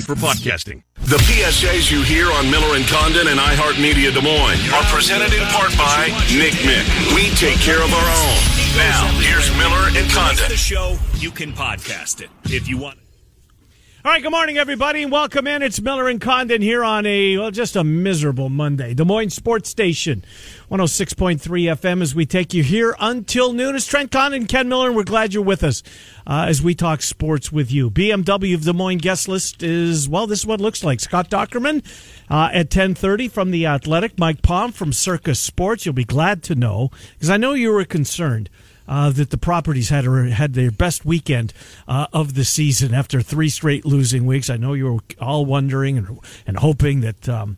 for podcasting. The PSAs you hear on Miller and Condon and iHeartMedia Des Moines are presented in part by Nick Mick. We take care of our own. Now, here's Miller and Condon. The show, you can podcast it if you want. All right, good morning, everybody, and welcome in. It's Miller and Condon here on a, well, just a miserable Monday. Des Moines Sports Station, 106.3 FM, as we take you here until noon. It's Trent Condon, Ken Miller, and we're glad you're with us uh, as we talk sports with you. BMW of Des Moines guest list is, well, this is what it looks like. Scott Dochterman uh, at 10.30 from The Athletic. Mike Palm from Circa Sports. You'll be glad to know, because I know you were concerned uh, that the properties had had their best weekend uh, of the season after three straight losing weeks. I know you were all wondering and, and hoping that. Um,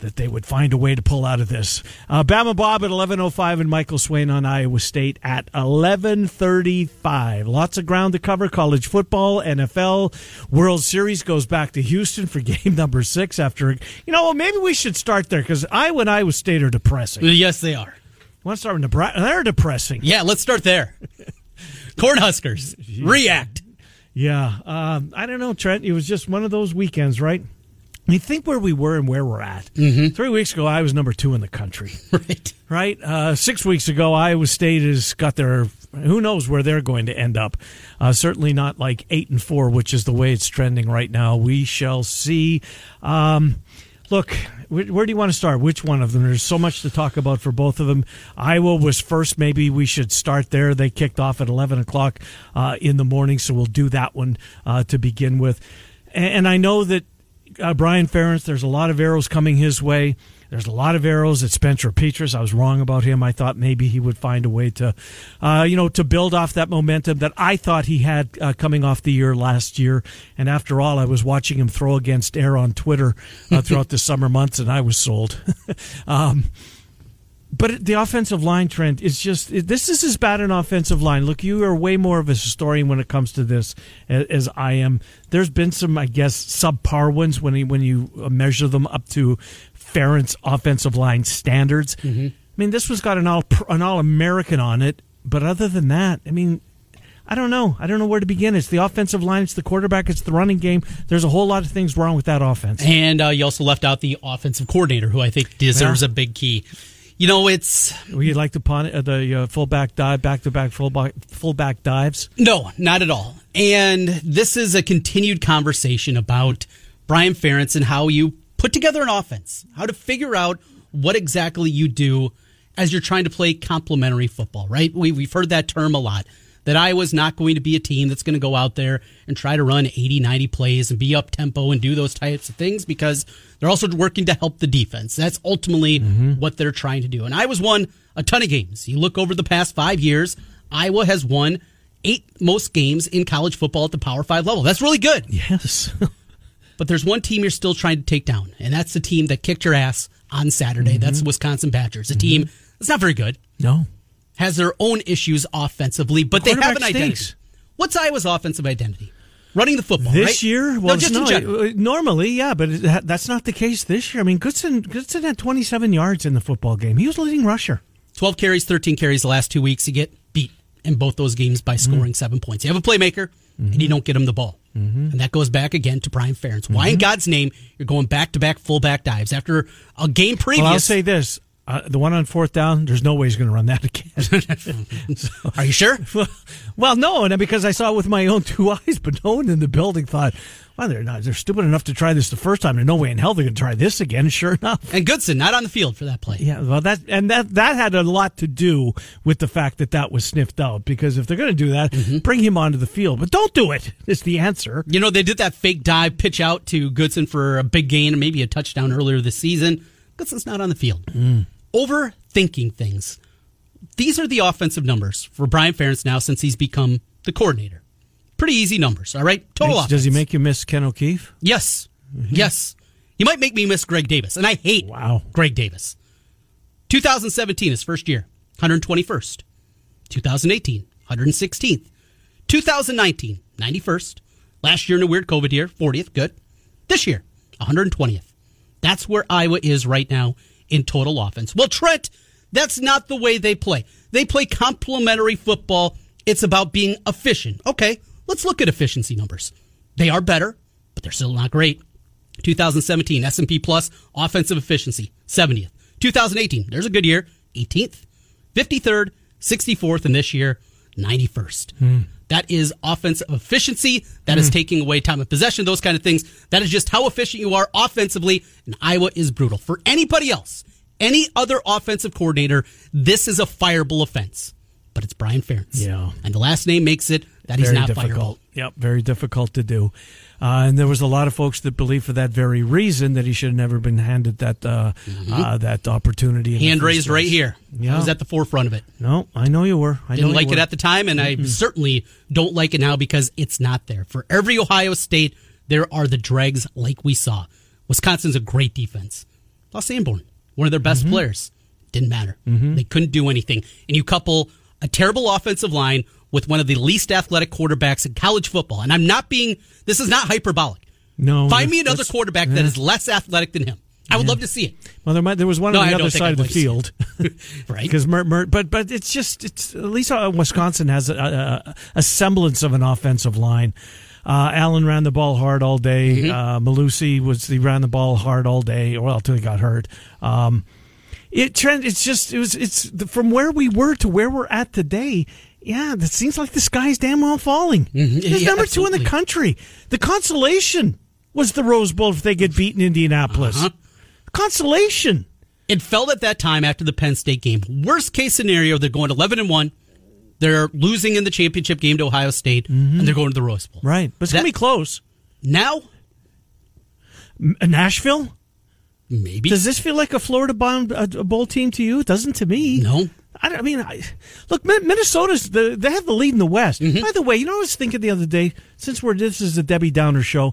that they would find a way to pull out of this. Uh, Bama Bob at 11.05 and Michael Swain on Iowa State at 11.35. Lots of ground to cover. College football, NFL, World Series goes back to Houston for game number six after, you know, well, maybe we should start there because Iowa and Iowa State are depressing. Yes, they are. Let's start with Nebraska. They're depressing. Yeah, let's start there. Cornhuskers, react. Yeah, um, I don't know, Trent. It was just one of those weekends, right? You think where we were and where we're at. Mm-hmm. Three weeks ago, I was number two in the country. Right. Right. Uh, six weeks ago, Iowa State has got their. Who knows where they're going to end up? Uh, certainly not like eight and four, which is the way it's trending right now. We shall see. Um, look, where, do you want to start? Which one of them? There's so much to talk about for both of them. Iowa was first. Maybe we should start there. They kicked off at 11 o'clock uh, in the morning, so we'll do that one uh, to begin with. And, and I know that uh, Brian Ferentz, there's a lot of arrows coming his way. There's a lot of arrows at Spencer Petras. I was wrong about him. I thought maybe he would find a way to, uh, you know, to build off that momentum that I thought he had uh, coming off the year last year. And after all, I was watching him throw against air on Twitter uh, throughout the summer months, and I was sold. um, but the offensive line Trent is just this is as bad an offensive line. Look, you are way more of a historian when it comes to this as I am. There's been some, I guess, subpar ones when you, when you measure them up to Ferentz offensive line standards. Mm-hmm. I mean, this was got an all an all American on it, but other than that, I mean, I don't know. I don't know where to begin. It's the offensive line, it's the quarterback, it's the running game. There's a whole lot of things wrong with that offense. And uh, you also left out the offensive coordinator, who I think deserves yeah. a big key. You know, it's. Would you like to punt uh, the uh, fullback dive, back to back fullback fullback dives? No, not at all. And this is a continued conversation about Brian Ferentz and how you put together an offense, how to figure out what exactly you do as you're trying to play complementary football, right? We, we've heard that term a lot. That Iowa's not going to be a team that's going to go out there and try to run 80, 90 plays and be up tempo and do those types of things because they're also working to help the defense. That's ultimately mm-hmm. what they're trying to do. And Iowa's won a ton of games. You look over the past five years, Iowa has won eight most games in college football at the Power Five level. That's really good. Yes. But there's one team you're still trying to take down, and that's the team that kicked your ass on Saturday. Mm-hmm. That's the Wisconsin Badgers, a mm-hmm. team that's not very good. No. Has their own issues offensively, but the they have an identity. Stinks. What's Iowa's offensive identity? Running the football this right? year. Well, no, just no, uh, normally, yeah, but it, that's not the case this year. I mean, Goodson Goodson had 27 yards in the football game. He was leading rusher. 12 carries, 13 carries the last two weeks. You get beat in both those games by scoring mm. seven points. You have a playmaker, mm-hmm. and you don't get him the ball. Mm-hmm. And that goes back again to Brian Ferentz. Why in mm-hmm. God's name you're going back to back fullback dives after a game previous? Well, I'll say this: uh, the one on fourth down, there's no way he's going to run that again. so, Are you sure? Well, well, no, and because I saw it with my own two eyes, but no one in the building thought, well, they're not. They're stupid enough to try this the first time. There's no way in hell they're going to try this again. Sure enough. And Goodson not on the field for that play. Yeah, well, that and that that had a lot to do with the fact that that was sniffed out. Because if they're going to do that, mm-hmm. bring him onto the field, but don't do it. Is the answer. You know, they did that fake dive pitch out to Goodson for a big gain and maybe a touchdown earlier this season. Goodson's not on the field. Mm. Overthinking things. These are the offensive numbers for Brian Ferentz now since he's become the coordinator. Pretty easy numbers, all right? Total Makes, Does he make you miss Ken O'Keefe? Yes. Mm-hmm. Yes. He might make me miss Greg Davis, and I hate wow. Greg Davis. 2017, his first year, 121st. 2018, 116th. 2019, 91st. Last year in a weird COVID year, 40th. Good. This year, 120th. That's where Iowa is right now in total offense. Well, Trent, that's not the way they play. They play complementary football. It's about being efficient. Okay, let's look at efficiency numbers. They are better, but they're still not great. 2017 S&P Plus offensive efficiency 70th. 2018 there's a good year 18th, 53rd, 64th, and this year 91st. That is offensive efficiency. That is mm-hmm. taking away time of possession, those kind of things. That is just how efficient you are offensively. And Iowa is brutal. For anybody else, any other offensive coordinator, this is a fireable offense. But it's Brian Ferentz. Yeah. And the last name makes it that he's not difficult. fireable. Yep, very difficult to do. Uh, and there was a lot of folks that believe for that very reason that he should have never been handed that uh, uh, that opportunity. Mm-hmm. Hand raised right here. Yeah. I was at the forefront of it. No, I know you were. I Didn't know like it at the time, and I certainly don't like it now because it's not there. For every Ohio State, there are the dregs like we saw. Wisconsin's a great defense. Los Sanborn, one of their Mm-hmm. best players. Didn't matter. They couldn't do anything. And you couple a terrible offensive line with one of the least athletic quarterbacks in college football. And I'm not being, this is not hyperbolic. No, Find me another quarterback that is less athletic than him. I would love to see it. Well, there might there was one No, on the don't other side I'd of the like to see field, Right? Because Mer, Mer, but but it's just it's at least uh, Wisconsin has a, a, a semblance of an offensive line. Uh, Allen ran the ball hard all day. Mm-hmm. Uh, Mellusi was he ran the ball hard all day. Well, until he got hurt. Um, it Trent. It's just it was it's from where we were to where we're at today. Yeah, that seems like the sky's damn well falling. Mm-hmm. It's Yeah, number two in the country. The consolation was the Rose Bowl if they get beaten in Indianapolis. Uh-huh. Consolation. It felt at that time after the Penn State game. Worst case scenario, they're going 11 and 1. They're losing in the championship game to Ohio State, mm-hmm. and they're going to the Rose Bowl. Right, but it's gonna be close. Now, M- uh, Nashville. maybe. Does this feel like a Florida bound bowl team to you? It doesn't to me. No. I, don't- I mean, I, look, Minnesota's the they have the lead in the West. Mm-hmm. By the way, you know, what I was thinking the other day. Since we're this is a Debbie Downer show,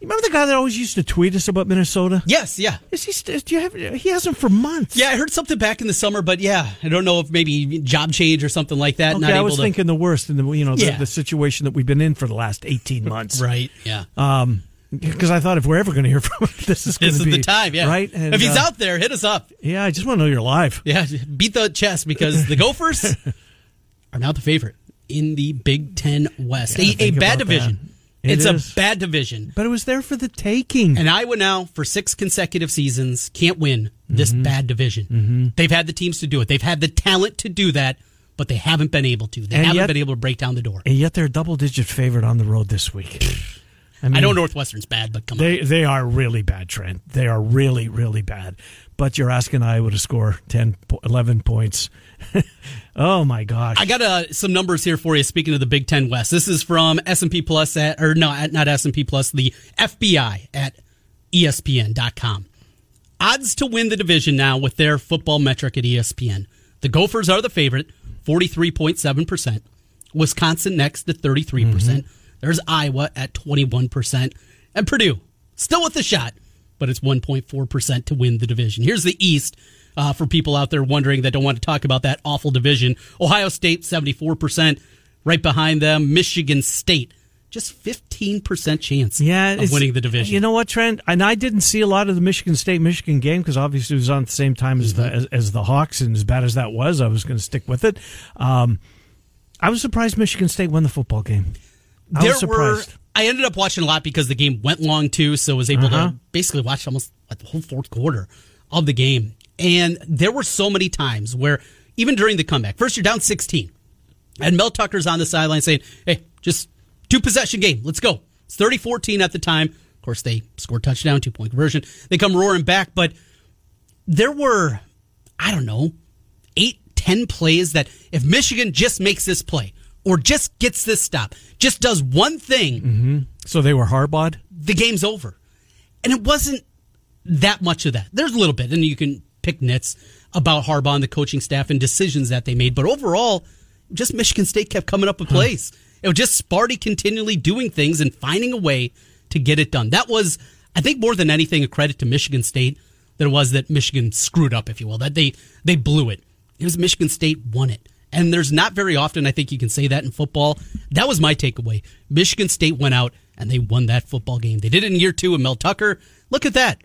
you remember the guy that always used to tweet us about Minnesota? Yes, yeah. Is he? Do you have? He hasn't for months. Yeah, I heard something back in the summer, but yeah, I don't know if maybe job change or something like that. Okay, I was to, thinking the worst in the you know the, Yeah. the situation that we've been in for the last eighteen months. Right, yeah. Um, because I thought if we're ever going to hear from him, this is this is be the time, yeah. Right. And, if he's uh, out there, hit us up. yeah, I just want to know you're alive. Yeah, beat the chest because the Gophers are now the favorite in the Big Ten West. Yeah, a, a bad division. that. It it's is. a bad division. But it was there for the taking. And Iowa now, for six consecutive seasons, can't win this Mm-hmm. bad division. They've had the teams to do it. They've had the talent to do that, but they haven't been able to. They And haven't yet- been able to break down the door. and yet they're a double digit favorite on the road this week. I, mean, I know Northwestern's bad, but come on. they they are really bad, Trent. They are really really bad. But you're asking Iowa to score 10, 11 points. oh my gosh! I got uh, some numbers here for you. Speaking of the Big Ten West, this is from S and P Plus at or no, not S and P Plus, the FPI at ESPN.com. Odds to win the division now with their football metric at ESPN. The Gophers are the favorite, forty three point seven percent. Wisconsin next to thirty percent. There's Iowa at twenty one percent, and Purdue still with the shot, but it's one point four percent to win the division. Here's the East. Uh, for people out there wondering that don't want to talk about that awful division, Ohio State 74%, right behind them, Michigan State, just 15% chance yeah, of winning the division. You know what, Trent? And I didn't see a lot of the Michigan State Michigan game because obviously it was on at the same time as Mm-hmm. the as, as the Hawks, and as bad as that was, I was going to stick with it. Um, I was surprised Michigan State won the football game. I there was surprised. were. I ended up watching a lot because the game went long too, so I was able Uh-huh. to basically watch almost like the whole fourth quarter of the game. And there were so many times where even during the comeback, first you're down 16, and Mel Tucker's on the sideline saying, "Hey, just two possession game, let's go." It's 30-14 at the time. Of course, they scored touchdown, two point conversion. They come roaring back, but there were, I don't know, eight, ten plays that if Michigan just makes this play or just gets this stop, just does one thing, mm-hmm. So they were Harbaugh'd? the game's over. And it wasn't that much of that. There's a little bit, and you can pick nits about Harbaugh and the coaching staff and decisions that they made. But overall, just Michigan State kept coming up with plays. It was just Sparty continually doing things and finding a way to get it done. That was, I think, more than anything, a credit to Michigan State than it was that Michigan screwed up, if you will. That they they blew it. It was Michigan State won it. And there's not very often I think you can say that in football. That was my takeaway. Michigan State went out and they won that football game. They did it in year two with Mel Tucker. Look at that.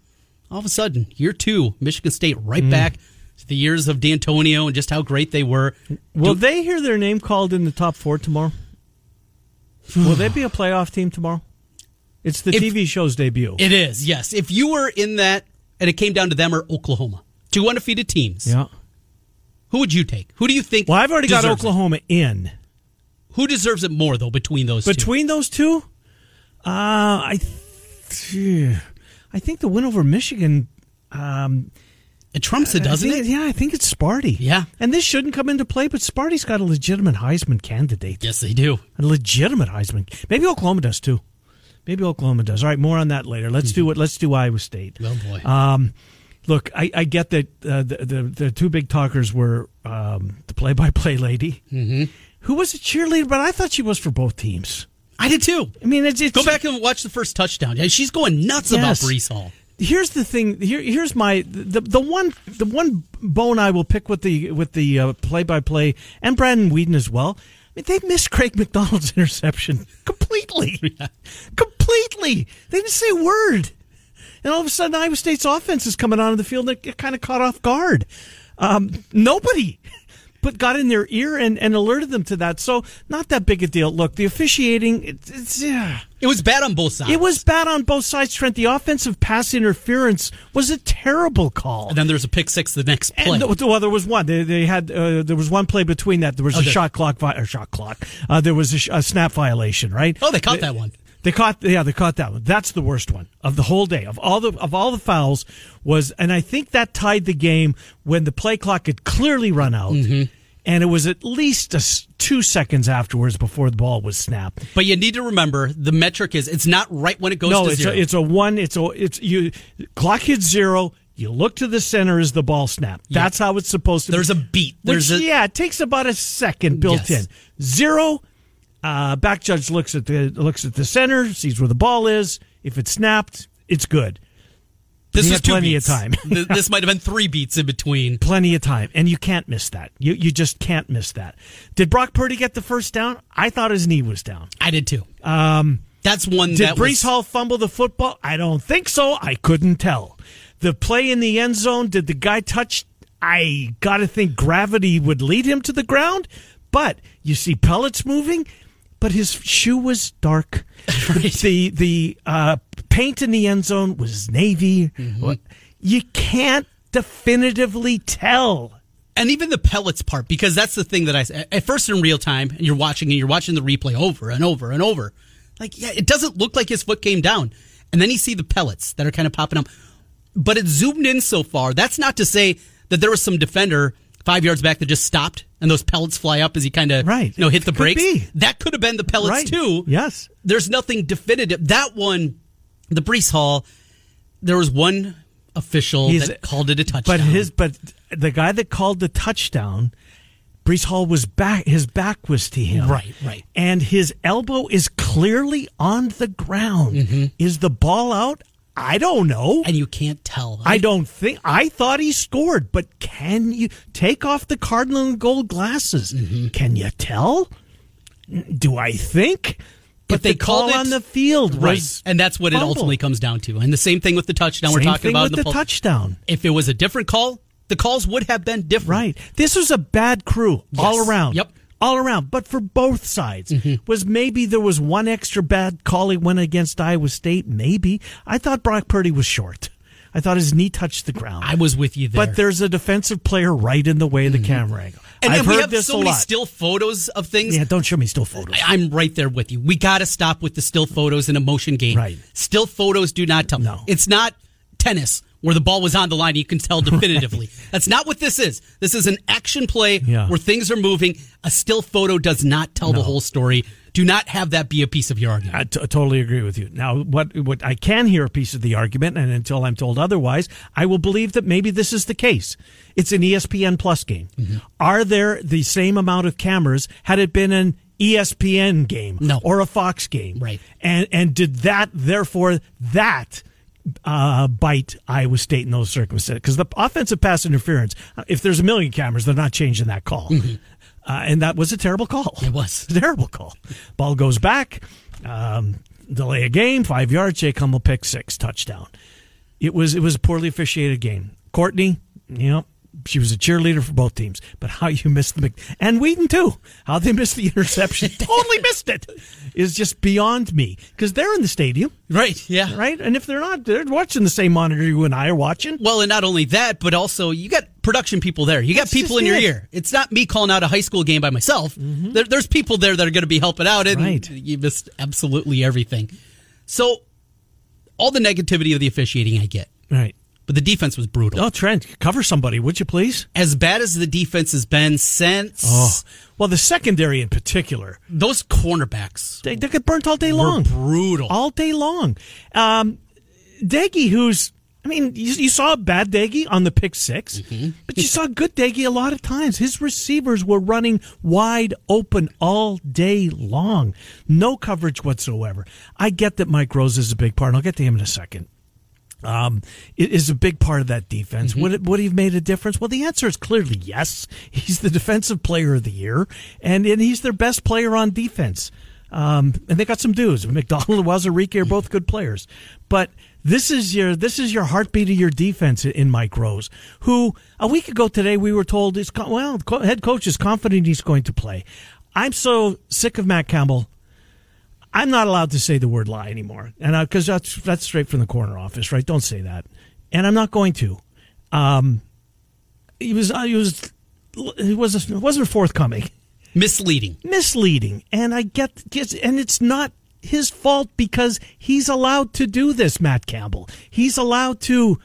All of a sudden, year two, Michigan State right mm. back to the years of D'Antonio and just how great they were. Will Do- they hear their name called in the top four tomorrow? Will they be a playoff team tomorrow? It's the If- TV show's debut. It is, yes. If you were in that and it came down to them or Oklahoma, two undefeated teams, yeah. Who would you take? Who do you think? Well, I've already got deserves it? Oklahoma in. Who deserves it more though between those two? Between those two, uh, I, th- I think the win over Michigan. Um, It trumps it, doesn't think- it? Yeah, I think it's Sparty. Yeah. and this shouldn't come into play, but Sparty's got a legitimate Heisman candidate. Yes, they do. A legitimate Heisman. Maybe Oklahoma does too. Maybe Oklahoma does. All right, more on that later. Let's do it. Let's do Iowa State. Oh boy. Um, look, I, I get that uh, the, the the two big talkers were um, the play-by-play lady, mm-hmm. who was a cheerleader, but I thought she was for both teams. I did too. I mean, it's, it's Go back and watch the first touchdown. Yeah, she's going nuts about Yes. Breece Hall. Here's the thing. Here, here's my the the one the one bone I will pick with the with the uh, play-by-play and Brandon Whedon as well. I mean, they missed Craig McDonald's interception completely, completely. They didn't say a word. And all of a sudden, Iowa State's offense is coming onto the field and it kind of caught off guard. Um, nobody but got in their ear and, and alerted them to that. So not that big a deal. Look, the officiating, it's, it's yeah. It was bad on both sides. It was bad on both sides, Trent. The offensive pass interference was a terrible call. And then there's a pick six the next play. And, well, there was one. They, they had uh, there was one play between that. There was Oh, a there- shot clock vi- shot clock. Uh, there was a, sh- a snap violation, right? oh, they caught that one. They caught, yeah, they caught that one. That's the worst one of the whole day. Of all the of all the fouls was, and I think that tied the game when the play clock had clearly run out, Mm-hmm. and it was at least a two seconds afterwards before the ball was snapped. But you need to remember the metric is it's not right when it goes no, to it's zero. a, it's a one. It's a it's you clock hits zero. You look to the center as the ball snap. That's how it's supposed to. There's be. a beat. Which, There's a yeah, it takes about a second built Yes. in. Zero. Uh, back judge looks at the looks at the center, sees where the ball is. If it's snapped, it's good. this was plenty of time. This might have been three beats in between. Plenty of time, and you can't miss that. You you just can't miss that. Did Brock Purdy get the first down? I thought his knee was down. I did too. Um, that's one Did that Breece was, Hall fumble the football? I don't think so. I couldn't tell. The play in the end zone, did the guy touch? I got to think gravity would lead him to the ground, but you see pellets moving, but his shoe was dark. The the uh, paint in the end zone was navy. Mm-hmm. You can't definitively tell. and even the pellets part because that's the thing that I at first in real time and you're watching and you're watching the replay over and over and over. Like yeah, it doesn't look like his foot came down, and then you see the pellets that are kind of popping up, but it zoomed in so far. That's not to say that there was some defender five yards back that just stopped and those pellets fly up as he kind of Right. you know hit the brakes. That could have been the pellets Right. too. Yes. There's nothing definitive. That one, the Breece Hall, there was one official He's- that called it a touchdown. But his but the guy that called the touchdown, Breece Hall was back. His back was to him. Right, right. And his elbow is clearly on the ground. Mm-hmm. Is the ball out? I don't know. and you can't tell. I don't think. I thought he scored, but can you take off the cardinal and gold glasses? Mm-hmm. Can you tell? Do I think? But If they the call called it- on the field Right. was And that's what it ultimately comes down to. And the same thing with the touchdown we're Same talking thing about. with in the pul- touchdown. If it was a different call, the calls would have been different. Right. This was a bad crew all around. Yep. All around. But for both sides. Mm-hmm. Was maybe there was one extra bad call he went against Iowa State? Maybe. I thought Brock Purdy was short. I thought his knee touched the ground. I was with you there. but there's a defensive player right in the way of the camera angle. and I've then we have so many lot. still photos of things. yeah, don't show me still photos. I- I'm right there with you. We got to stop with the still photos in a motion game. Right. Still photos do not tell. No. It's not tennis where the ball was on the line. You can tell definitively. That's not what this is. This is an action play Yeah. where things are moving. A still photo does not tell the whole story. Do not have that be a piece of your argument. I t- totally agree with you. Now, what what I can hear a piece of the argument, and until I'm told otherwise, I will believe that maybe this is the case. It's an ESPN Plus game. Mm-hmm. Are there the same amount of cameras had it been an ESPN game No. or a Fox game? Right. And and did that therefore that uh, bite Iowa State in those circumstances? Because the offensive pass interference, uh, if there's a million cameras, they're not changing that call. Uh, and that was a terrible call. Mm-hmm. It was. a terrible call. Ball goes back, um, delay a game, five yards. Jake Hummel pick six, touchdown. It was it was a poorly officiated game. Courtney, you know, she was a cheerleader for both teams. But how you missed the and Wheaton too. How they missed the interception, totally missed it, is just beyond me because they're in the stadium, Right. Yeah. right? And if they're not, they're watching the same monitor you and I are watching. Well, and not only that, but also you got production people there. You got That's people in your it. ear. It's not me calling out a high school game by myself. Mm-hmm. There, there's people there that are going to be helping out, and Right. you missed absolutely everything. So, all the negativity of the officiating I get, Right. But the defense was brutal. Oh, Trent, cover somebody, would you please? As bad as the defense has been since Oh, well, the secondary in particular, those cornerbacks they, they get burnt all day were long. brutal. all day long. Um, who's, I mean, you, you saw a bad Doege on the pick 6 but you saw good Doege a lot of times. His receivers were running wide open all day long, no coverage whatsoever. I get that Mike Rose is a big part, and I'll get to him in a second. Um, it is a big part of that defense. Would it would he have made a difference? Well, the answer is clearly yes. He's the defensive player of the year, and, and he's their best player on defense. Um, and they got some dudes. McDonald and Uwazurike are both good players, but this is your this is your heartbeat of your defense in Mike Rose, who a week ago today we were told is well, head coach is confident he's going to play. I'm so sick of Matt Campbell. I'm not allowed to say the word lie anymore, and because that's that's straight from the corner office, right? Don't say that, and I'm not going to. Um, he was uh, he was he was it wasn't forthcoming, Misleading. misleading, and I get and it's not his fault because he's allowed to do this. Matt Campbell, he's allowed to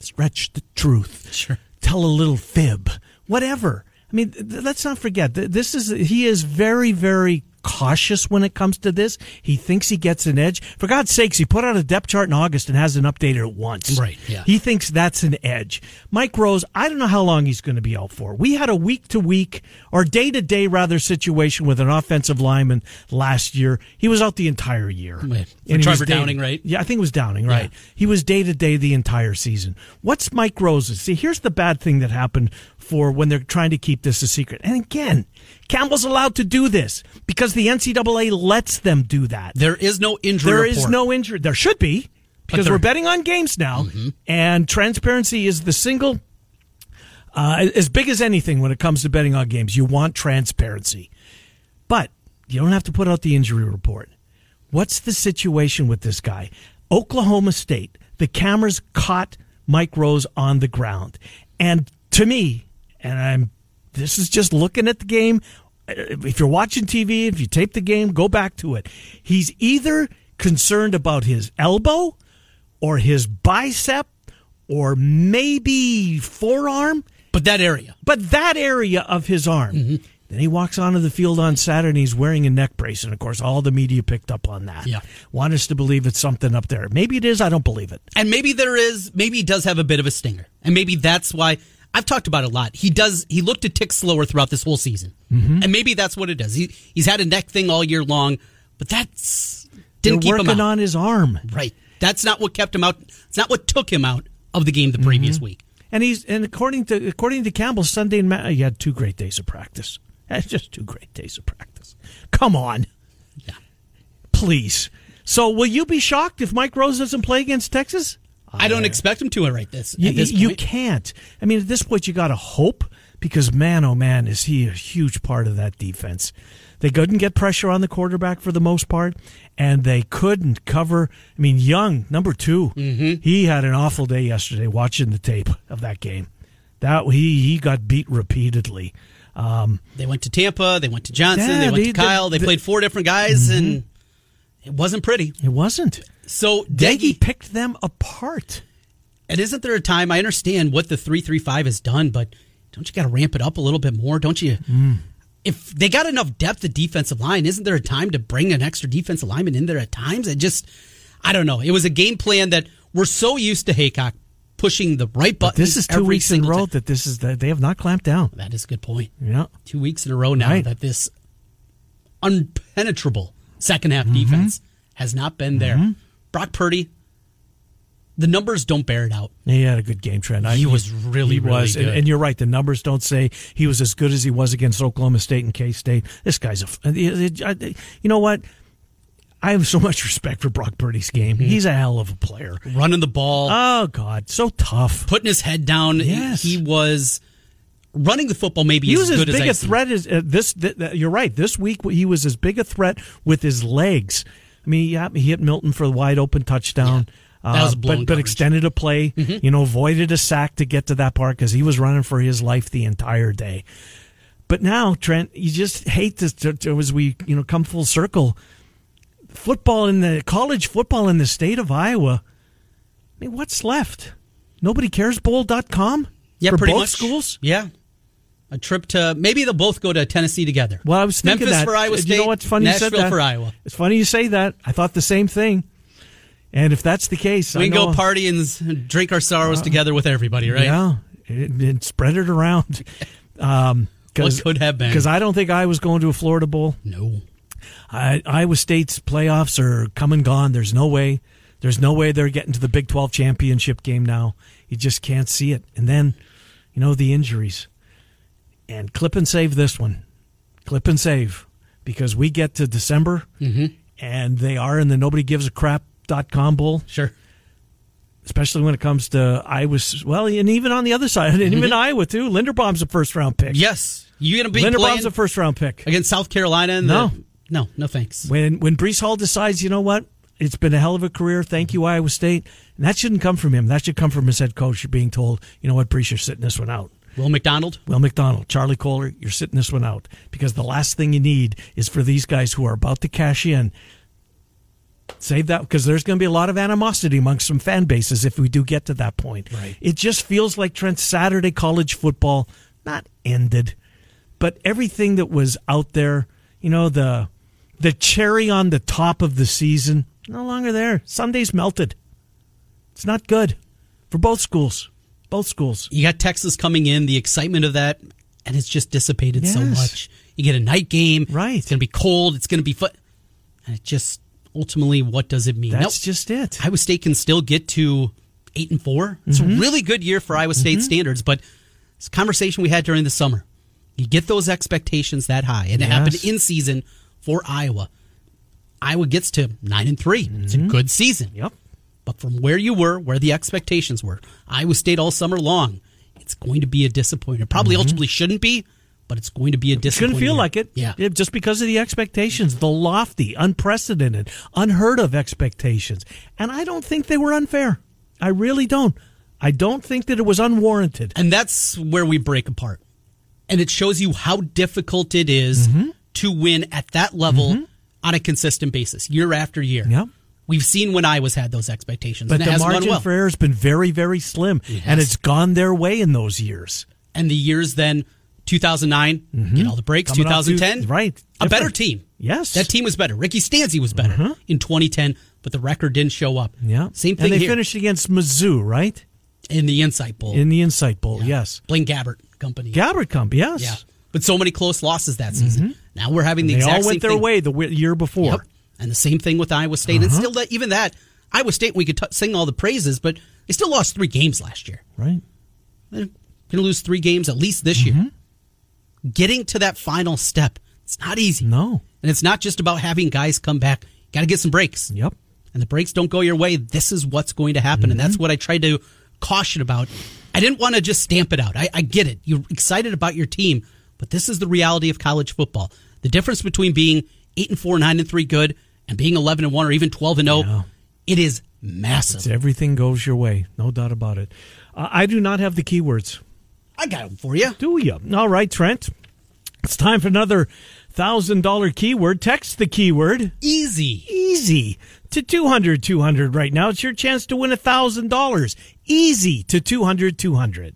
stretch the truth, Sure. tell a little fib, whatever. I mean, let's not forget th- this is he is very very cautious when it comes to this. He thinks he gets an edge. For God's sakes, he put out a depth chart in August and hasn't updated it once. Right, yeah. He thinks that's an edge. Mike Rose, I don't know how long he's going to be out for. We had a week to week or day to day rather situation with an offensive lineman last year. He was out the entire year. For And Trevor Downing, right? Yeah, I think it was Downing, right. Yeah. He was day to day the entire season. What's Mike Rose's? See, here's the bad thing that happened for when they're trying to keep this a secret. And again, Campbell's allowed to do this because the NCAA lets them do that. There is no injury. There is report. no injury. There should be because we're betting on games now, and transparency is the single uh, as big as anything when it comes to betting on games. You want transparency, but you don't have to put out the injury report. What's the situation with this guy? Oklahoma State. The cameras caught Mike Rose on the ground, and to me, and I'm. This is just looking at the game. Uh, If you're watching TV, if you tape the game, go back to it. He's either concerned about his elbow, or his bicep, or maybe forearm But that area. but that area of his arm. Mm-hmm. Then he walks onto the field on Saturday and he's wearing a neck brace. And of course, all the media picked up on that. Yeah. Want us to believe it's something up there. Maybe it is. I don't believe it. And maybe there is, maybe he does have a bit of a stinger. And maybe that's why I've talked about it a lot. He does, he looked a tick slower throughout this whole season. Mm-hmm. And maybe that's what it is. He, he's had a neck thing all year long, but that's, didn't They're keep him out. on his arm. Right. That's not what kept him out. It's not what took him out of the game the previous Mm-hmm. week. And he's and according to according to Campbell, Sunday and Ma- he had two great days of practice. That's just two great days of practice. Come on, Yeah. please. So, will you be shocked if Mike Rose doesn't play against Texas? I don't expect him to right this You, this you can't. I mean, at this point, you got to hope because man, oh man, is he a huge part of that defense. They couldn't get pressure on the quarterback for the most part, and they couldn't cover. I mean, Young, number 2 Mm-hmm. he had an awful day yesterday watching the tape of that game. That he he got beat repeatedly. Um, They went to Tampa. They went to Johnson. Yeah, they went they- to Kyle. they- They, played four different guys, and it wasn't pretty. it wasn't. So Doege picked them apart. and isn't there a time? I understand what the three three five has done, but don't you got to ramp it up a little bit more? Don't you? If they got enough depth at defensive line, isn't there a time to bring an extra defensive lineman in there at times? It just, I don't know. It was a game plan that we're so used to Heacock pushing the right button. This is two every weeks in a row time. that this is that they have not clamped down. That is a good point. Yeah. two weeks in a row now Right. that this unpenetrable second half Mm-hmm. defense has not been there. Brock Purdy, the numbers don't bear it out. He had a good game Trent. I- He was really, he really was, and, good. and you're right. The numbers don't say he was as good as he was against Oklahoma State and K State. This guy's a. you know what? I have so much respect for Brock Purdy's game. Mm-hmm. He's a hell of a player. Running the ball, Oh God, so tough. putting his head down. Yes. He was running the football maybe He was as good as big I a threat as uh, this. Th- th- you're right. This week he was as big a threat with his legs. I mean, yeah, he hit Milton for the wide open touchdown. That was uh, but, but coverage. Mm-hmm. extended a play. You know, avoided a sack to get to that part because he was running for his life the entire day. But now, Trent, you just hate this to, to- as we you know come full circle. Football in the college football in the state of Iowa. I mean, what's left? Nobody cares bowl.com? Yeah, for pretty both much. schools. Yeah. A trip to maybe they'll both go to Tennessee together. Well, I was thinking Memphis that. for Iowa You know what's funny? Nashville you said that. for Iowa. It's funny you say that. I thought the same thing. And if that's the case, We I can know, go party and drink our sorrows together with everybody, right? Yeah, and, and spread it around. Um, What could have been. Because I don't think I was going to a Florida Bowl. No. I, Iowa State's playoffs are come and gone. There's no way. There's no way they're getting to the Big 12 championship game now. You just can't see it. And then, you know, the injuries. And clip and save this one. Clip and save. Because we get to December mm-hmm. and they are in the nobody gives a crap.com bowl, Sure. especially when it comes to Iowa. Well, and even on the other side, and even mm-hmm. Iowa too. Linderbaum's a first round pick. Yes. You're going to be Linderbaum's a first round pick. against South Carolina? In No. The, no, no thanks. When when Breece Hall decides, you know what, it's been a hell of a career. Thank you, Iowa State. And that shouldn't come from him. That should come from his head coach. Being told, you know what, Breece, you're sitting this one out. Will McDonald? Will McDonald, Charlie Kolar, you're sitting this one out because the last thing you need is for these guys who are about to cash in. Save that because there's going to be a lot of animosity amongst some fan bases if we do get to that point. Right. It just feels like Trent Saturday college football not ended, but everything that was out there, you know, the the cherry on the top of the season, no longer there. Sunday's melted. It's not good for both schools. Both schools. You got Texas coming in, the excitement of that, and it's just dissipated so much. You get a night game. Right. It's going to be cold. It's going to be fun. And it just, ultimately, what does it mean? That's just it. Iowa State can still get to eight and 4 It's Mm-hmm. a really good year for Iowa State standards, but it's a conversation we had during the summer. You get those expectations that high, and it happened in season for Iowa. Iowa gets to nine and 3 It's a Mm-hmm. good season. Yep. But from where you were, where the expectations were, Iowa State all summer long, it's going to be a disappointment. Probably ultimately shouldn't be, but it's going to be a disappointment. Shouldn't feel like it. Yeah. Just because of the expectations, the lofty, unprecedented, unheard of expectations. And I don't think they were unfair. I really don't. I don't think that it was unwarranted. And that's where we break apart. And it shows you how difficult it is Mm-hmm. to win at that level on a consistent basis, year after year. Yep. We've seen when Iowa's had those expectations. But and the margin well. for error has been very, very slim. And it's gone their way in those years. and the years then 2009, get all the breaks, Mm-hmm. Coming off two- 2010, right. A better team. Yes. Mm-hmm. That team was better. Ricky Stanzi was better in 2010, but the record didn't show up. Yeah. Same thing And they here finished against Mizzou, right? in the Insight Bowl. In the Insight Bowl, yes. Blaine Gabbert company. Gabbert Company, yes. Yeah. But so many close losses that season. Now we're having the Mm-hmm. They all went their thing. way the year before. Yep. And the same thing with Iowa State. And Uh-huh. still, that, even that, Iowa State, we could t- sing all the praises, but they still lost three games last year. Right. They're going to lose three games at least this Mm-hmm. year. Getting to that final step, it's not easy. No. And it's not just about having guys come back. Got to get some breaks. Yep. And the breaks don't go your way. This is what's going to happen. And Mm-hmm. that's what I tried to caution about. I didn't want to just stamp it out. I, I get it. You're excited about your team, but this is the reality of college football. The difference between being 8 and 4, 9 and 3 good and being 11 and 1 or even 12 and 0, Yeah. it is massive. It's everything goes your way. No doubt about it. Uh, I do not have the keywords. I got them for you. Do you? All right, Trent. It's time for another $1,000 keyword. Text the keyword Easy. easy to 200 200 right now. It's your chance to win a $1,000. Easy to 200 200.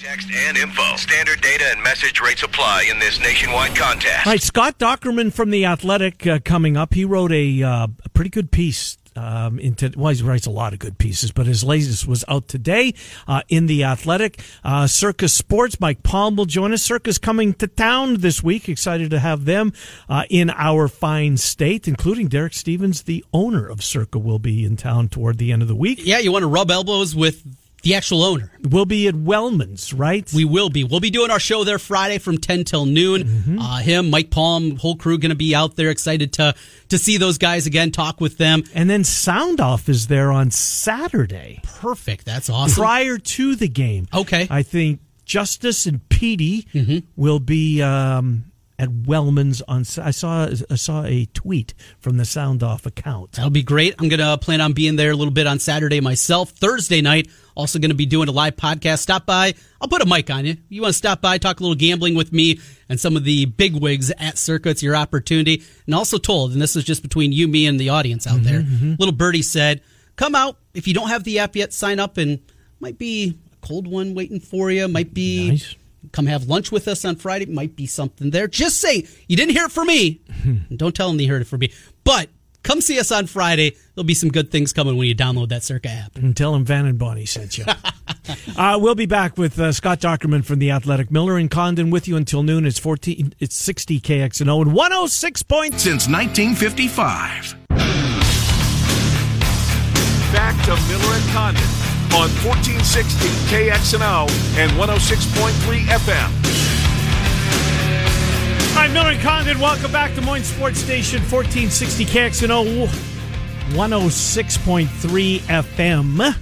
Text and info. Standard data and message rates apply in this nationwide contest. All right, Scott Dochterman from The Athletic uh, coming up. He wrote a, uh, a pretty good piece. Um, into well, he writes a lot of good pieces, but his latest was out today uh, in the Athletic. Uh, Circa Sports, Mike Palm will join us. Circa coming to town this week. Excited to have them uh, in our fine state, including Derek Stevens, the owner of Circa, will be in town toward the end of the week. Yeah, you want to rub elbows with the actual owner. We'll be at Wellman's, right? We will be. We'll be doing our show there Friday from 10 till noon. Mm-hmm. Uh, him, Mike Palm, whole crew going to be out there excited to to see those guys again, talk with them. and then Sound Off is there on Saturday Perfect. That's awesome. prior to the game. Okay. I think Justice and Petey will be um, at Wellman's on. I saw I saw a tweet from the Sound Off account. That'll be great. I'm going to uh, plan on being there a little bit on Saturday myself. Thursday night, also going to be doing a live podcast. Stop by. I'll put a mic on you. You want to stop by, talk a little gambling with me and some of the big wigs at Circa. It's your opportunity. And also told, and this is just between you, me, and the audience out mm-hmm, there. Mm-hmm. Little Birdie said, come out. If you don't have the app yet, sign up and might be a cold one waiting for you. Might be Nice. Come have lunch with us on Friday. Might be something there. Just say you didn't hear it from me. Don't tell them you heard it from me. But come see us on Friday. There'll be some good things coming when you download that Circa app. And tell them Van and Bonnie sent you. uh, we'll be back with uh, Scott Dochterman from the Athletic Miller and Condon with you until noon. It's fourteen. It's sixty KXNO and one hundred six point. Since 1955. Back to Miller and Condon on 1460 KXNO and 106.3 FM. Hi, Miller Condon. Welcome back to Moines Sports Station, fourteen sixty KXNO, one hundred six point three FM.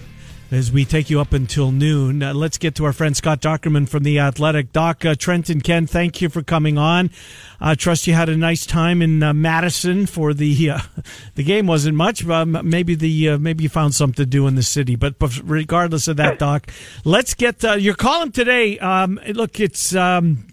As we take you up until noon, uh, let's get to our friend Scott Dochterman from the Athletic. Doc, uh, Trent and Ken, thank you for coming on. Uh, trust you had a nice time in uh, Madison for the uh, the game. wasn't much, but um, maybe the uh, maybe you found something to do in the city. But, but regardless of that, Doc, let's get your column today. Um, look, it's. Um,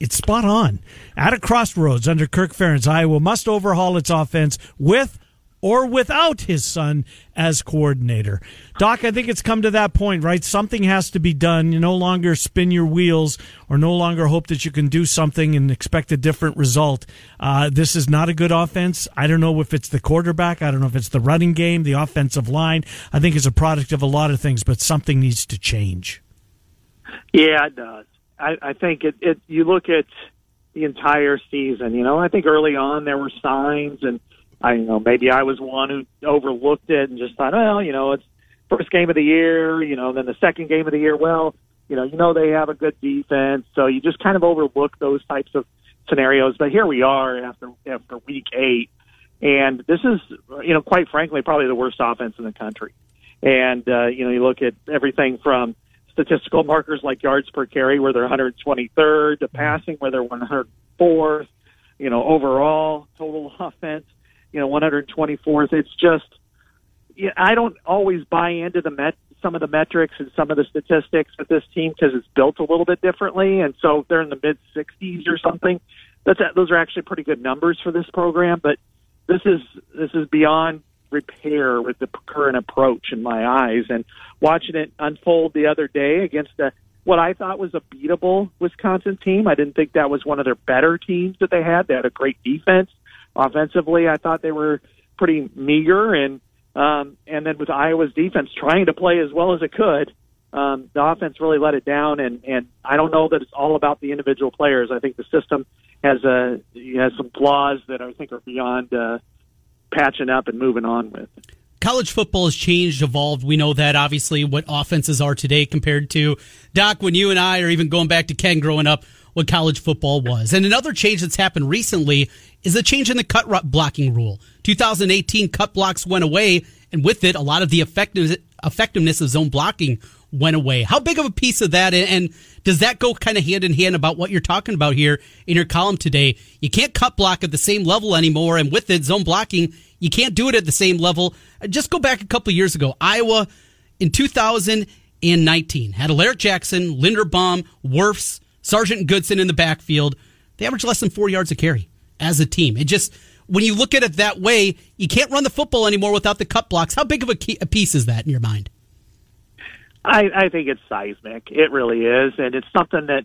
it's spot on. At a crossroads under Kirk Ferentz, Iowa must overhaul its offense with or without his son as coordinator. Doc, I think it's come to that point, right? Something has to be done. You no longer spin your wheels or no longer hope that you can do something and expect a different result. Uh, this is not a good offense. I don't know if it's the quarterback. I don't know if it's the running game, the offensive line. I think it's a product of a lot of things, but something needs to change. Yeah, it does. I, I think it, it. You look at the entire season. You know, I think early on there were signs, and I you know maybe I was one who overlooked it and just thought, well, you know, it's first game of the year. You know, then the second game of the year. Well, you know, you know they have a good defense, so you just kind of overlook those types of scenarios. But here we are after after week eight, and this is you know quite frankly probably the worst offense in the country. And uh, you know, you look at everything from statistical markers like yards per carry, where they're 123rd, to passing, where they're 104th. You know, overall total offense, you know, 124th. It's just, yeah, I don't always buy into the met some of the metrics and some of the statistics of this team because it's built a little bit differently, and so they're in the mid 60s or something. That's those are actually pretty good numbers for this program, but this is this is beyond repair with the current approach in my eyes. And watching it unfold the other day against a, what I thought was a beatable Wisconsin team. I didn't think that was one of their better teams that they had. They had a great defense. Offensively, I thought they were pretty meager, and um, and then with Iowa's defense trying to play as well as it could, um, the offense really let it down. And and I don't know that it's all about the individual players. I think the system has a has some flaws that I think are beyond. Uh, patching up and moving on with. College football has changed, evolved. We know that obviously what offenses are today compared to Doc when you and I are even going back to Ken growing up, what college football was. And another change that's happened recently is a change in the cut block blocking rule. 2018 cut blocks went away, and with it, a lot of the effectiveness, of zone blocking went away. How big of a piece of that, and does that go kind of hand in hand about what you're talking about here in your column today? You can't cut block at the same level anymore, and with it, zone blocking, you can't do it at the same level. Just go back a couple years ago, Iowa in 2019 had Alaric Jackson, Linderbaum, Wirfs, Sargent Goodson in the backfield. They average less than four yards a carry as a team. It just when you look at it that way, you can't run the football anymore without the cut blocks. How big of a, key, a piece is that in your mind? I, I think it's seismic. It really is, and it's something that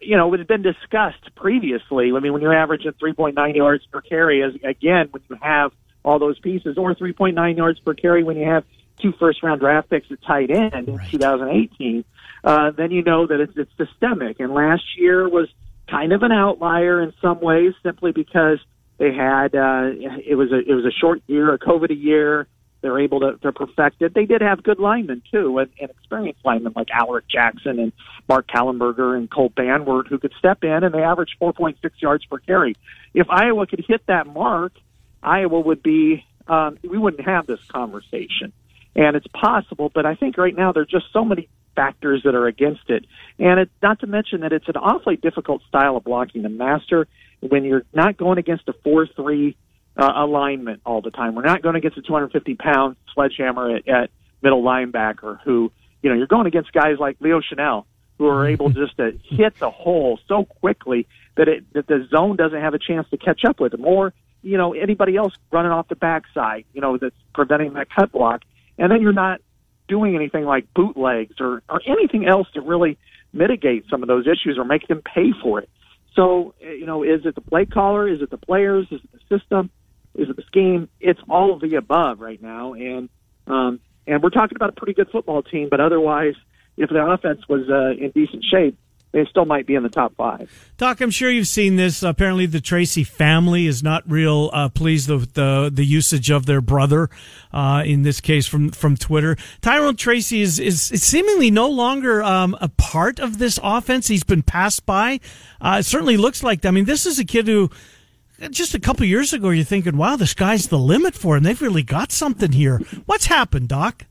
you know it had been discussed previously. I mean, when you're averaging 3.9 yards per carry, as again when you have all those pieces, or 3.9 yards per carry when you have two first round draft picks at tight end in 2018, uh, then you know that it's, it's systemic. And last year was kind of an outlier in some ways, simply because they had uh, it was a it was a short year, a COVID year. they're able to, to perfect it. They did have good linemen too, and, and experienced linemen like Alaric Jackson and Mark Kallenberger and Cole Banwart who could step in and they averaged 4.6 yards per carry. If Iowa could hit that mark, Iowa would be um, we wouldn't have this conversation. And it's possible, but I think right now there are just so many factors that are against it. And it, not to mention that it's an awfully difficult style of blocking to master when you're not going against a 4 3 uh, alignment all the time. We're not going against a 250 pound sledgehammer at, at middle linebacker who, you know, you're going against guys like Leo Chenal who are able just to hit the hole so quickly that it that the zone doesn't have a chance to catch up with him, or you know anybody else running off the backside, you know that's preventing that cut block, and then you're not doing anything like bootlegs or or anything else to really mitigate some of those issues or make them pay for it. So eh, you know, is it the play caller? Is it the players? Is it the system? Is it the scheme? It's all of the above right now, and um, and we're talking about a pretty good football team, but otherwise, if the offense was uh, in decent shape, they still might be in the top five. Doc, I'm sure you've seen this. Apparently, the Tracy family is not real uh, pleased with the the usage of their brother. Uh, in this case, from from Twitter, Tyrone Tracy is is, is seemingly no longer um, a part of this offense. He's been passed by. Uh, it certainly looks like. That. I mean, this is a kid who. Just a couple years ago, you're thinking, "Wow, the sky's the limit for him. They've really got something here." What's happened, Doc?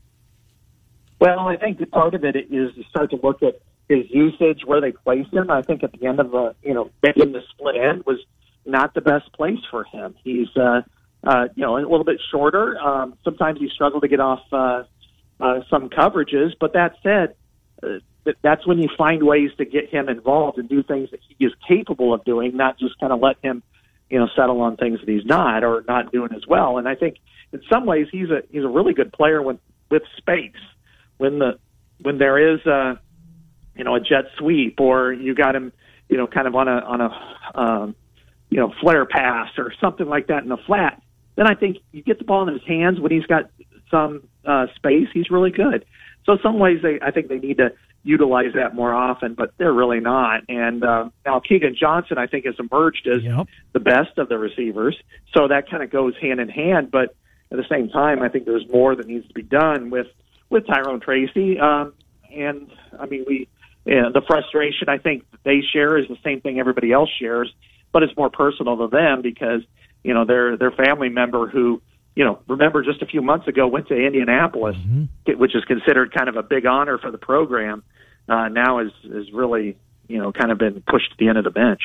Well, I think that part of it is to start to look at his usage, where they placed him. I think at the end of the, you know, making the split end was not the best place for him. He's, uh, uh, you know, a little bit shorter. Um, sometimes he struggled to get off uh, uh, some coverages, but that said, uh, that's when you find ways to get him involved and do things that he is capable of doing, not just kind of let him, you know, settle on things that he's not or not doing as well. And I think in some ways he's a he's a really good player with with space when the when there is a you know a jet sweep or you got him you know kind of on a on a um, you know flare pass or something like that in the flat, then I think you get the ball in his hands when he's got some uh, space. He's really good. So some ways they I think they need to utilize that more often, but they're really not. And uh, now Keagan Johnson I think has emerged as Yep. the best of the receivers, so that kind of goes hand in hand. But at the same time, I think there's more that needs to be done with with Tyrone Tracy. Um, and I mean, we yeah, the frustration I think they share is the same thing everybody else shares, but it's more personal to them because you know their their family member who you know remember just a few months ago went to Indianapolis, which is considered kind of a big honor for the program. Uh, now is is really you know kind of been pushed to the end of the bench.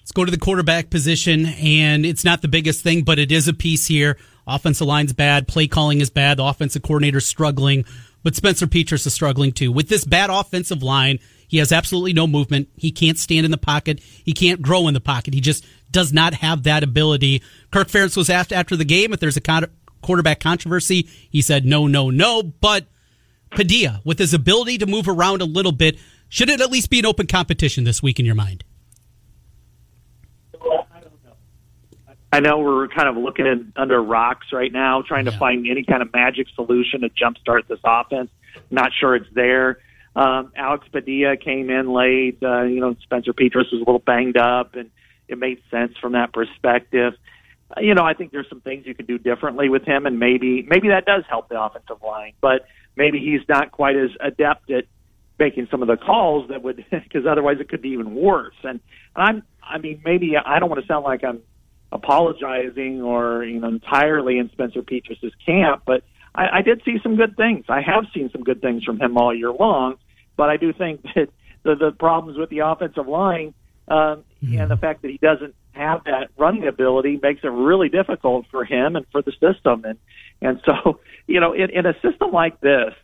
Let's go to the quarterback position, and it's not the biggest thing, but it is a piece here. Offensive line's bad, play calling is bad, the offensive coordinator's struggling, but Spencer Petras is struggling too. With this bad offensive line, he has absolutely no movement. He can't stand in the pocket. He can't grow in the pocket. He just does not have that ability. Kirk Ferentz was asked after the game if there's a con- quarterback controversy. He said no, no, no. But Padilla, with his ability to move around a little bit, should it at least be an open competition this week in your mind? I know we're kind of looking in, under rocks right now, trying to Yeah. find any kind of magic solution to jumpstart this offense. Not sure it's there. Um, Alex Padilla came in late. Uh, you know, Spencer Petras was a little banged up, and it made sense from that perspective. Uh, You know, I think there's some things you could do differently with him, and maybe maybe that does help the offensive line. But maybe he's not quite as adept at making some of the calls that would, because otherwise it could be even worse. And I'm, I mean, maybe I don't want to sound like I'm apologizing or you know entirely in Spencer Petras's camp, but I, I did see some good things. I have seen some good things from him all year long, but I do think that the the problems with the offensive line um, and the fact that he doesn't have that running ability makes it really difficult for him and for the system. And and so you know in, in a system like this,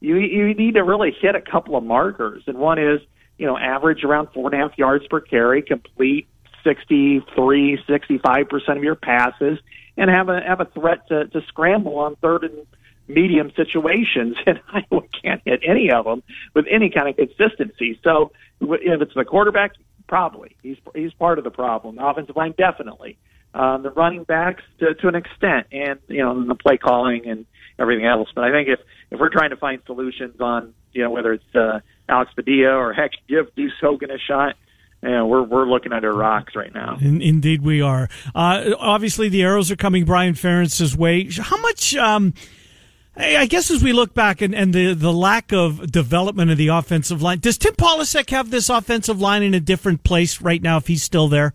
you you need to really hit a couple of markers, and one is you know average around four and a half yards per carry, complete 63, 65 percent of your passes, and have a have a threat to, to scramble on third and medium situations, and Iowa can't hit any of them with any kind of consistency. So if it's the quarterback, probably he's he's part of the problem. The offensive line, definitely. Um, the running backs to, to an extent, and you know the play calling and everything else. But I think if if we're trying to find solutions on you know whether it's uh, Alex Padilla or heck give Deuce Hogan a shot, know, we're we're looking under rocks right now. In, indeed, we are. Uh, obviously, the arrows are coming Brian Ferentz's way. How much? Um, I guess as we look back and, and the, the lack of development of the offensive line, does Tim Polasek have this offensive line in a different place right now if he's still there?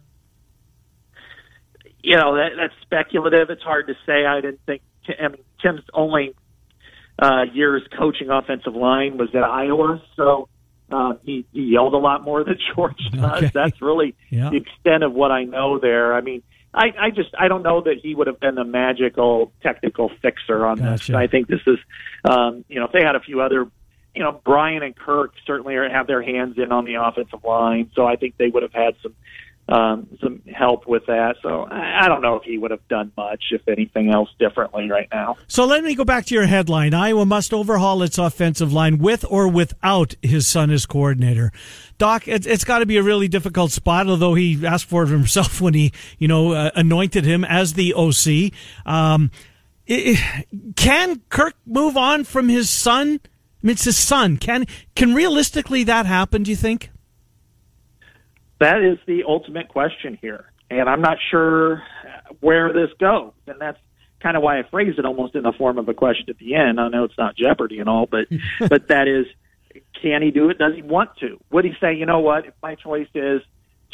You know, that, that's speculative. It's hard to say. I didn't think, I mean, Tim's only uh, years coaching offensive line was at Iowa, so uh, he, he yelled a lot more than George does. Okay. That's really Yeah. the extent of what I know there. I mean, I, I just I don't know that he would have been the magical technical fixer on Gotcha. this. I think this is, um, you know, if they had a few other, you know, Brian and Kirk certainly are, have their hands in on the offensive line, so I think they would have had some um, some help with that. So I, don't know if he would have done much, if anything else, differently right now. So let me go back to your headline. Iowa must overhaul its offensive line with or without his son as coordinator. Doc, it's, it's got to be a really difficult spot, although he asked for it himself when he, you know, uh, anointed him as the OC. Um, i- i- can Kirk move on from his son? I mean, it's his son. Can can realistically that happen? Do you think? That is the ultimate question here. And I'm not sure where this goes. And that's kind of why I phrased it almost in the form of a question at the end. I know it's not Jeopardy and all, but but that is can he do it? Does he want to? Would he say, you know what, if my choice is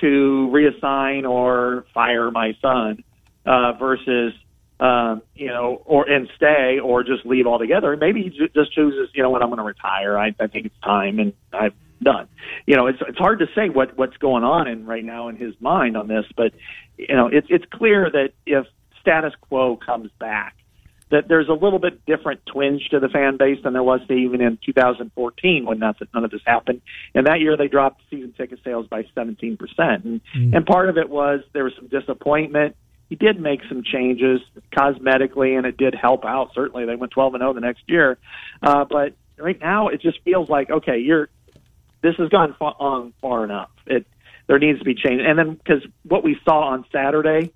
to reassign or fire my son uh, versus um, you know, or and stay, or just leave altogether. Maybe he ju- just chooses, you know, what I'm going to retire. I, I think it's time, and I'm done. You know, it's it's hard to say what what's going on in right now in his mind on this, but you know, it's it's clear that if status quo comes back, that there's a little bit different twinge to the fan base than there was say, even in 2014 when nothing, none of this happened. And that year they dropped season ticket sales by 17 percent, and and part of it was there was some disappointment he did make some changes cosmetically, and it did help out. Certainly, they went 12 and 0 the next year. Uh, but right now, it just feels like okay, you're this has gone far, on far enough. It there needs to be change. And then because what we saw on Saturday,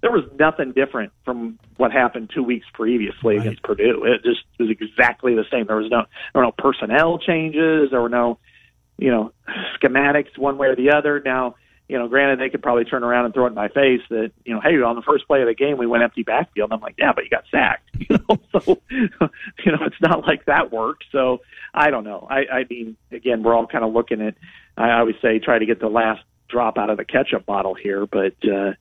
there was nothing different from what happened two weeks previously against Purdue. It just was exactly the same. There was no there were no personnel changes. There were no you know schematics one way or the other. Now you know, granted, they could probably turn around and throw it in my face that, you know, hey, on the first play of the game, we went empty backfield. And I'm like, yeah, but you got sacked. You know, so, you know, it's not like that worked. So I don't know. I, I mean, again, we're all kind of looking at, I always say, try to get the last drop out of the ketchup bottle here, but, uh,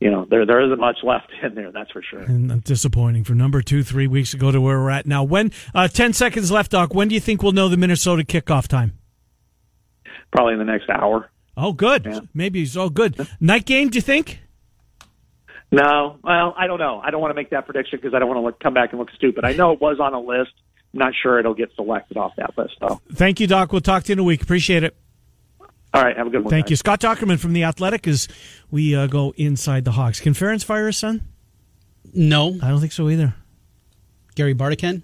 you know, there there isn't much left in there, that's for sure. And disappointing for number two three weeks ago to where we're at now. When uh, ten seconds left, Doc. When do you think we'll know the Minnesota kickoff time? Probably in the next hour. Oh, good. Yeah. Maybe all good. Night game? Do you think? No, well, I don't know. I don't want to make that prediction because I don't want to look, come back and look stupid. I know it was on a list. I'm not sure it'll get selected off that list, though. Thank you, Doc. We'll talk to you in a week. Appreciate it. All right, have a good one. Thank guys. you, Scott Dochterman from the Athletic. As we uh, go inside the Hawks, can Ferentz fire his son? No, I don't think so either. Gary Barta can.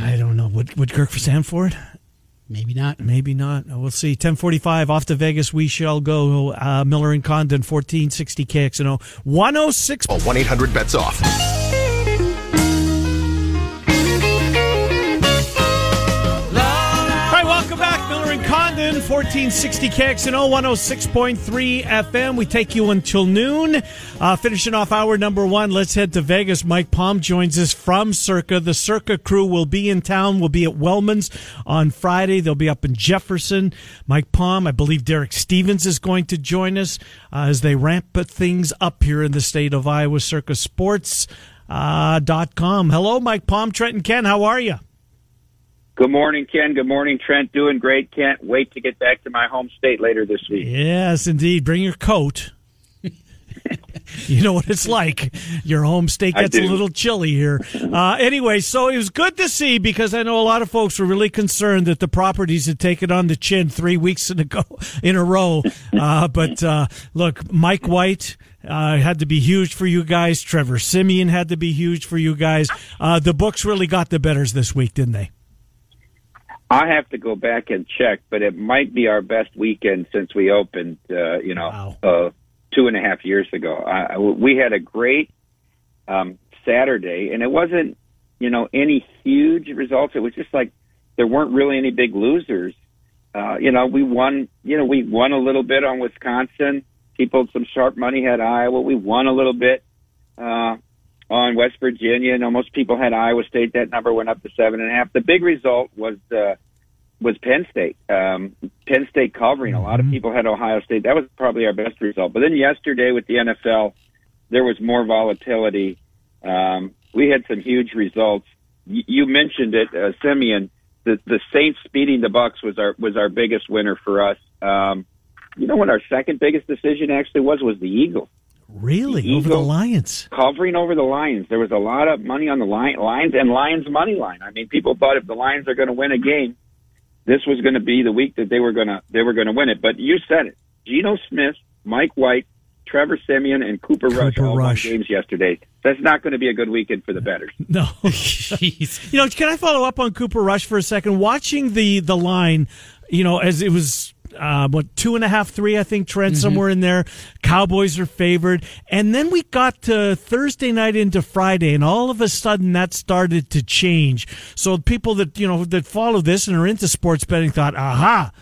I don't know. Would would Kirk for it? Maybe not. Maybe not. Uh, We'll see. 1045 off to Vegas. We shall go. Uh, Miller and Condon, 1460 KXNO. 106. 1 800 bets off. Condon, 1460 KXNO, 106.3 FM. We take you until noon. Uh, finishing off hour number one, let's head to Vegas. Mike Palm joins us from Circa. The Circa crew will be in town. We'll be at Wellman's on Friday. They'll be up in Jefferson. Mike Palm, I believe Derek Stevens is going to join us uh, as they ramp things up here in the state of Iowa. Circa Sports. Uh, dot com. Hello, Mike Palm, Trent and Ken. How are you? Good morning, Ken. Good morning, Trent. Doing great. Can't wait to get back to my home state later this week. Yes, indeed. Bring your coat. you know what it's like. Your home state gets a little chilly here. Uh, anyway, so it was good to see because I know a lot of folks were really concerned that the properties had taken on the chin three weeks in a go in a row. Uh, but uh, look, Mike White. Uh, had to be huge for you guys. Trevor Siemian had to be huge for you guys. Uh, the books really got the bettors this week, didn't they? I have to go back and check, but it might be our best weekend since we opened. Uh, you know, Wow. uh, two and a half years ago. I, we had a great um, Saturday, and it wasn't you know any huge results. It was just like there weren't really any big losers. Uh, you know, we won. You know, we won a little bit on Wisconsin. People some sharp money had Iowa. We won a little bit uh, on West Virginia. and most people had Iowa State. That number went up to seven and a half. The big result was uh, was Penn State. Um, Penn State covering. A lot of people had Ohio State. That was probably our best result. But then yesterday with the NFL, there was more volatility. Um, we had some huge results. Y- you mentioned it, uh, Siemian. The the Saints beating the Bucks was our was our biggest winner for us. Um, you know what our second biggest decision actually was was the Eagles Really? The Over the Lions? covering over the Lions. There was a lot of money on the Lions and Lions money line. I mean, people thought if the Lions are going to win a game, this was going to be the week that they were going to they were going to win it. But you said it: Geno Smith, Mike White, Trevor Siemian, and Cooper, Rush Cooper all won Rush. games yesterday. That's not going to be a good weekend for the bettors. No. Jeez. You know, can I follow up on Cooper Rush for a second? Watching the the line, you know, as it was uh, what two and a half, three, I think, Trent, somewhere in there. Cowboys are favored, and then we got to Thursday night into Friday, and all of a sudden that started to change. So people that you know that follow this and are into sports betting thought, aha.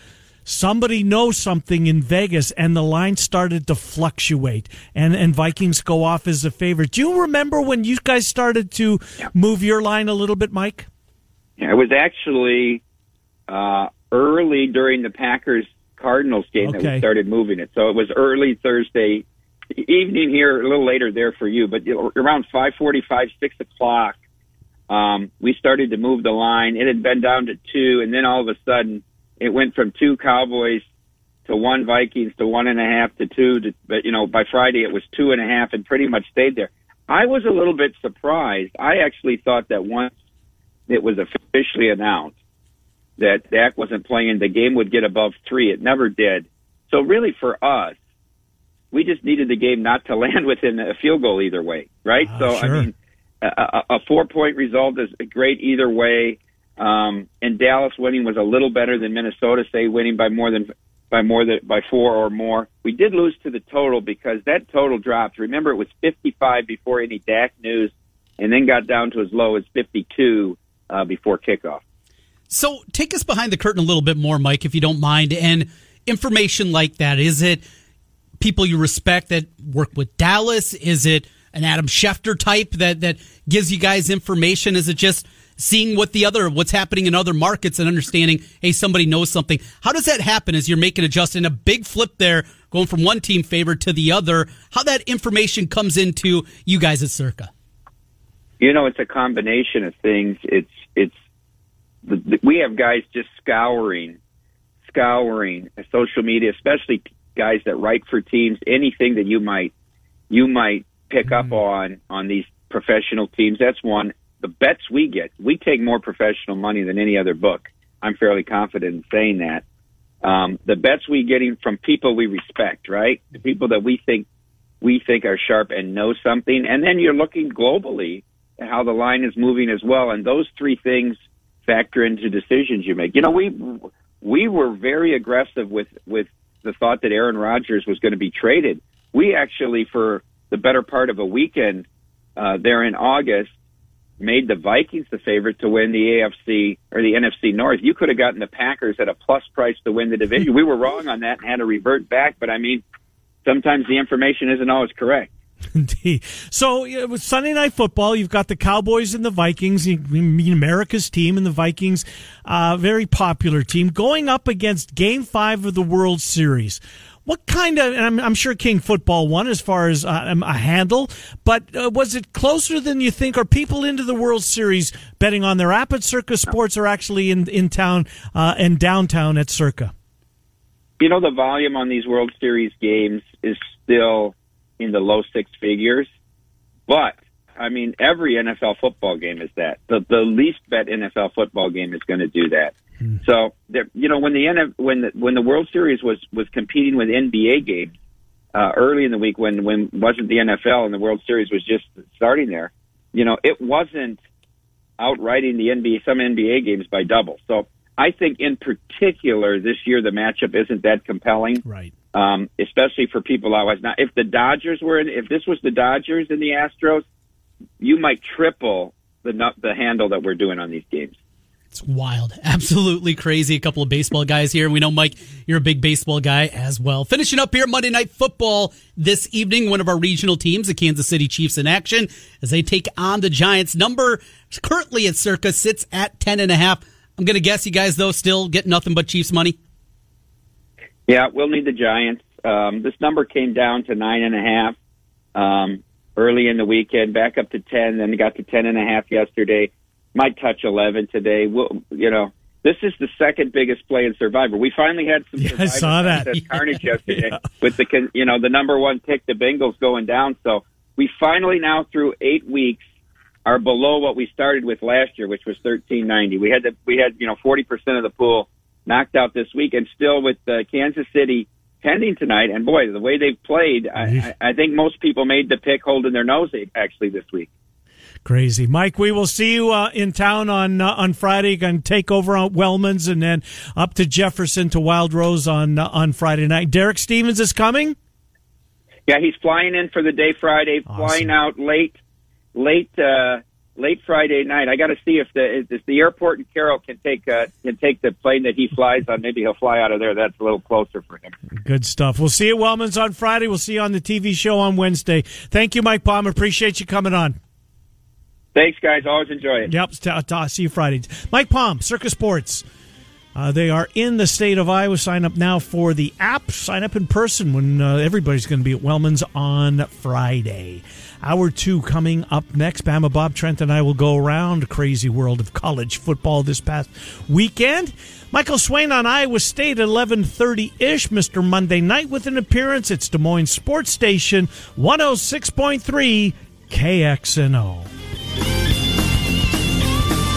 Somebody knows something in Vegas, and the line started to fluctuate, and and Vikings go off as a favorite. Do you remember when you guys started to move your line a little bit, Mike? Yeah, it was actually uh, early during the Packers Cardinals game that we started moving it. So it was early Thursday evening here, a little later there for you, but around five forty-five, six o'clock, um, we started to move the line. It had been down to two, and then all of a sudden, it went from two Cowboys to one Vikings to one and a half to two. To, but you know, by Friday it was two and a half, and pretty much stayed there. I was a little bit surprised. I actually thought that once it was officially announced that Dak wasn't playing, the game would get above three. It never did. So really, for us, we just needed the game not to land within a field goal either way, right? Ah, so sure. I mean, a, a, a four point result is great either way. Um, and Dallas winning was a little better than Minnesota, say winning by more than by more than by four or more. We did lose to the total because that total dropped. Remember, it was 55 before any Dak news, and then got down to as low as 52 uh, before kickoff. So take us behind the curtain a little bit more, Mike, if you don't mind. And information like that, is it people you respect that work with Dallas? Is it an Adam Schefter type that, that gives you guys information? Is it just seeing what the other, what's happening in other markets and understanding, hey, somebody knows something? How does that happen as you're making a adjustment? A big flip there, going from one team favorite to the other. How that information comes into you guys at Circa? You know, it's a combination of things. It's the, the, we have guys just scouring, scouring social media, especially guys that write for teams. Anything that you might you might pick up on on these professional teams. That's one. The bets we get, we take more professional money than any other book. I'm fairly confident in saying that. Um, the bets we getting from people we respect, right? The people that we think we think are sharp and know something, and then you're looking globally at how the line is moving as well, and those three things factor into decisions you make. You know, we we were very aggressive with with the thought that Aaron Rodgers was going to be traded. We actually, for the better part of a weekend uh, there in August, made the Vikings the favorite to win the AFC or the NFC North. You could have gotten the Packers at a plus price to win the division. We were wrong on that and had to revert back. But I mean, sometimes the information isn't always correct. Indeed. So with Sunday Night Football, you've got the Cowboys and the Vikings. You mean America's team and the Vikings, uh, very popular team, going up against Game Five of the World Series. What kind of? And I'm, I'm sure King Football won as far as uh, a handle, but uh, was it closer than you think? Are people into the World Series betting on their app at Circa Sports, or actually in in town uh, and downtown at Circa? You know, the volume on these World Series games is still in the low six figures, but I mean, every NFL football game is that. The the least bet NFL football game is going to do that. So, there, you know, when the when the when the World Series was was competing with NBA games uh, early in the week, when when wasn't the NFL and the World Series was just starting there, you know, it wasn't outwriting the NBA some NBA games by double. So, I think in particular this year the matchup isn't that compelling Right. Um, especially for people west. Now, if the Dodgers were in, if this was the Dodgers and the Astros, you might triple the the handle that we're doing on these games. It's wild. Absolutely crazy. A couple of baseball guys here. We know, Mike, you're a big baseball guy as well. Finishing up here, Monday Night Football this evening. One of our regional teams, the Kansas City Chiefs, in action as they take on the Giants. Number currently at Circa sits at 10.5. I'm going to guess you guys, though, still get nothing but Chiefs money. Yeah, we'll need the Giants. Um, this number came down to nine and a half um, early in the weekend, back up to ten, then got to ten and a half yesterday. Might touch eleven today. We'll, you know, this is the second biggest play in Survivor. We finally had some. Yeah, I saw that. Yeah. Carnage yesterday yeah. with the you know the number one pick, the Bengals going down. So we finally now through eight weeks are below what we started with last year, which was thirteen ninety. We had the, we had you know forty percent of the pool knocked out this week, and still with uh, Kansas City pending tonight. And boy, the way they've played, I, I think most people made the pick holding their nose actually this week. Crazy, Mike. We will see you uh, in town on uh, on Friday. Going to take over on Wellman's and then up to Jefferson to Wild Rose on uh, on Friday night. Derek Stevens is coming. Yeah, he's flying in for the day Friday, awesome. flying out late, late uh, late Friday night. I got to see if the if the airport in Carroll can take uh, can take the plane that he flies on. Maybe he'll fly out of there. That's a little closer for him. Good stuff. We'll see you at Wellman's on Friday. We'll see you on the TV show on Wednesday. Thank you, Mike Palm. Appreciate you coming on. Thanks, guys. Always enjoy it. Yep. See you Friday. Mike Palm, Circa Sports. Uh, they are in the state of Iowa. Sign up now for the app. Sign up in person when uh, everybody's going to be at Wellman's on Friday. Hour two coming up next. Bama Bob Trent and I will go around crazy world of college football this past weekend. Michael Swain on Iowa State at 1130-ish, Mr. Monday night with an appearance. It's Des Moines Sports Station 106.3 KXNO.